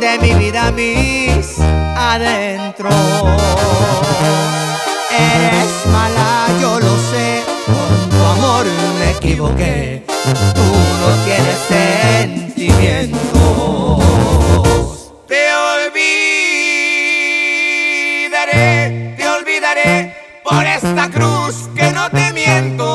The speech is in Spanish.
de mi vida mis adentro. Eres mala, yo lo sé, con tu amor me equivoqué. Tú no tienes sentimientos. Te olvidaré, te olvidaré por esta cruz que no te miento.